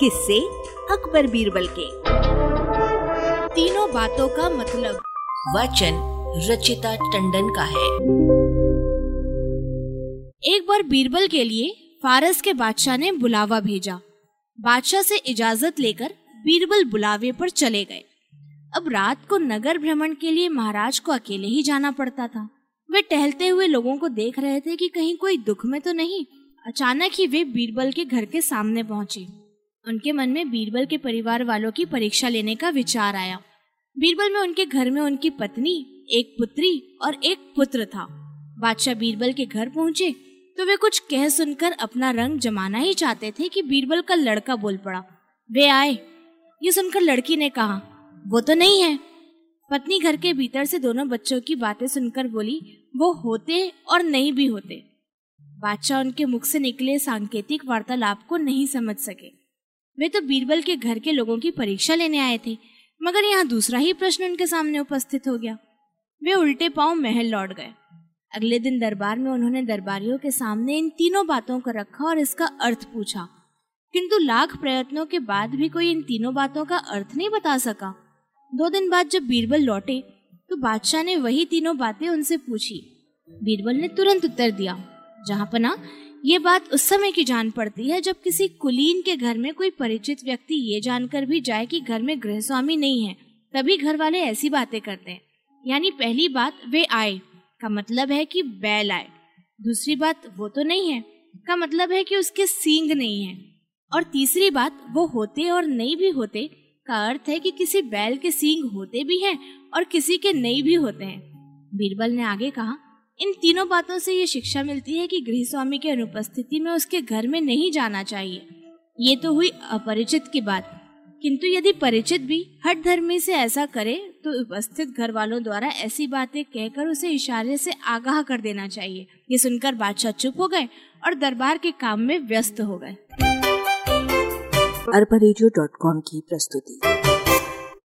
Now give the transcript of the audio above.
किससे अकबर बीरबल के। तीनों बातों का मतलब। वचन रचिता टंडन का है। एक बार बीरबल के लिए फारस के बादशाह ने बुलावा भेजा। बादशाह से इजाज़त लेकर बीरबल बुलावे पर चले गए। अब रात को नगर भ्रमण के लिए महाराज को अकेले ही जाना पड़ता था। वे टहलते हुए लोगों को देख रहे थे कि कहीं कोई दुख में तो नहीं, अचानक ही वे बीरबल के घर के सामने पहुँचे। उनके मन में बीरबल के परिवार वालों की परीक्षा लेने का विचार आया। बीरबल में उनके घर में उनकी पत्नी, एक पुत्री और एक पुत्र था। बादशाह बीरबल के घर पहुँचे तो वे कुछ कह सुनकर अपना रंग जमाना ही चाहते थे कि बीरबल का लड़का बोल पड़ा। वे आए। ये सुनकर लड़की ने कहा, वो तो नहीं है। पत्नी घर के भीतर से दोनों बच्चों की बातें सुनकर बोली, वो होते और नहीं भी होते। बादशाह उनके मुख से निकले सांकेतिक वार्तालाप को नहीं समझ सके। वे तो बीरबल के घर के लोगों की परीक्षा लेने आए थे, मगर यहाँ दूसरा ही प्रश्न उनके सामने उपस्थित हो गया। वे उल्टे पाँव महल लौट गए। अगले दिन दरबार में उन्होंने दरबारियों के सामने इन तीनों बातों को रखा और इसका अर्थ पूछा। किंतु लाख प्रयत्नों के बाद भी कोई इन तीनों बातों का अर्थ नहीं बता सका। दो दिन बाद जब बीरबल लौटे तो बादशाह ने वही तीनों बातें उनसे पूछी। बीरबल ने तुरंत उत्तर दिया, जहाँ पना ये बात उस समय की जान पड़ती है जब किसी कुलीन के घर में कोई परिचित व्यक्ति ये जानकर भी जाए कि घर में गृह स्वामी नहीं है, तभी घर वाले ऐसी बातें करते हैं। यानी पहली बात, वे आए, का मतलब है कि बैल आए। दूसरी बात, वो तो नहीं है, का मतलब है कि उसके सींग नहीं है। और तीसरी बात, वो होते और नहीं भी होते, का अर्थ है कि किसी बैल के सींग होते भी हैं और किसी के नहीं भी होते हैं। बीरबल ने आगे कहा इन तीनों बातों से ये शिक्षा मिलती है कि गृह स्वामी के अनुपस्थिति में उसके घर में नहीं जाना चाहिए। ये तो हुई अपरिचित की बात। किंतु यदि परिचित भी हट धर्मी से ऐसा करे तो उपस्थित घर वालों द्वारा ऐसी बातें कहकर उसे इशारे से आगाह कर देना चाहिए। ये सुनकर बादशाह चुप हो गए और दरबार के काम में व्यस्त हो गए। की प्रस्तुति।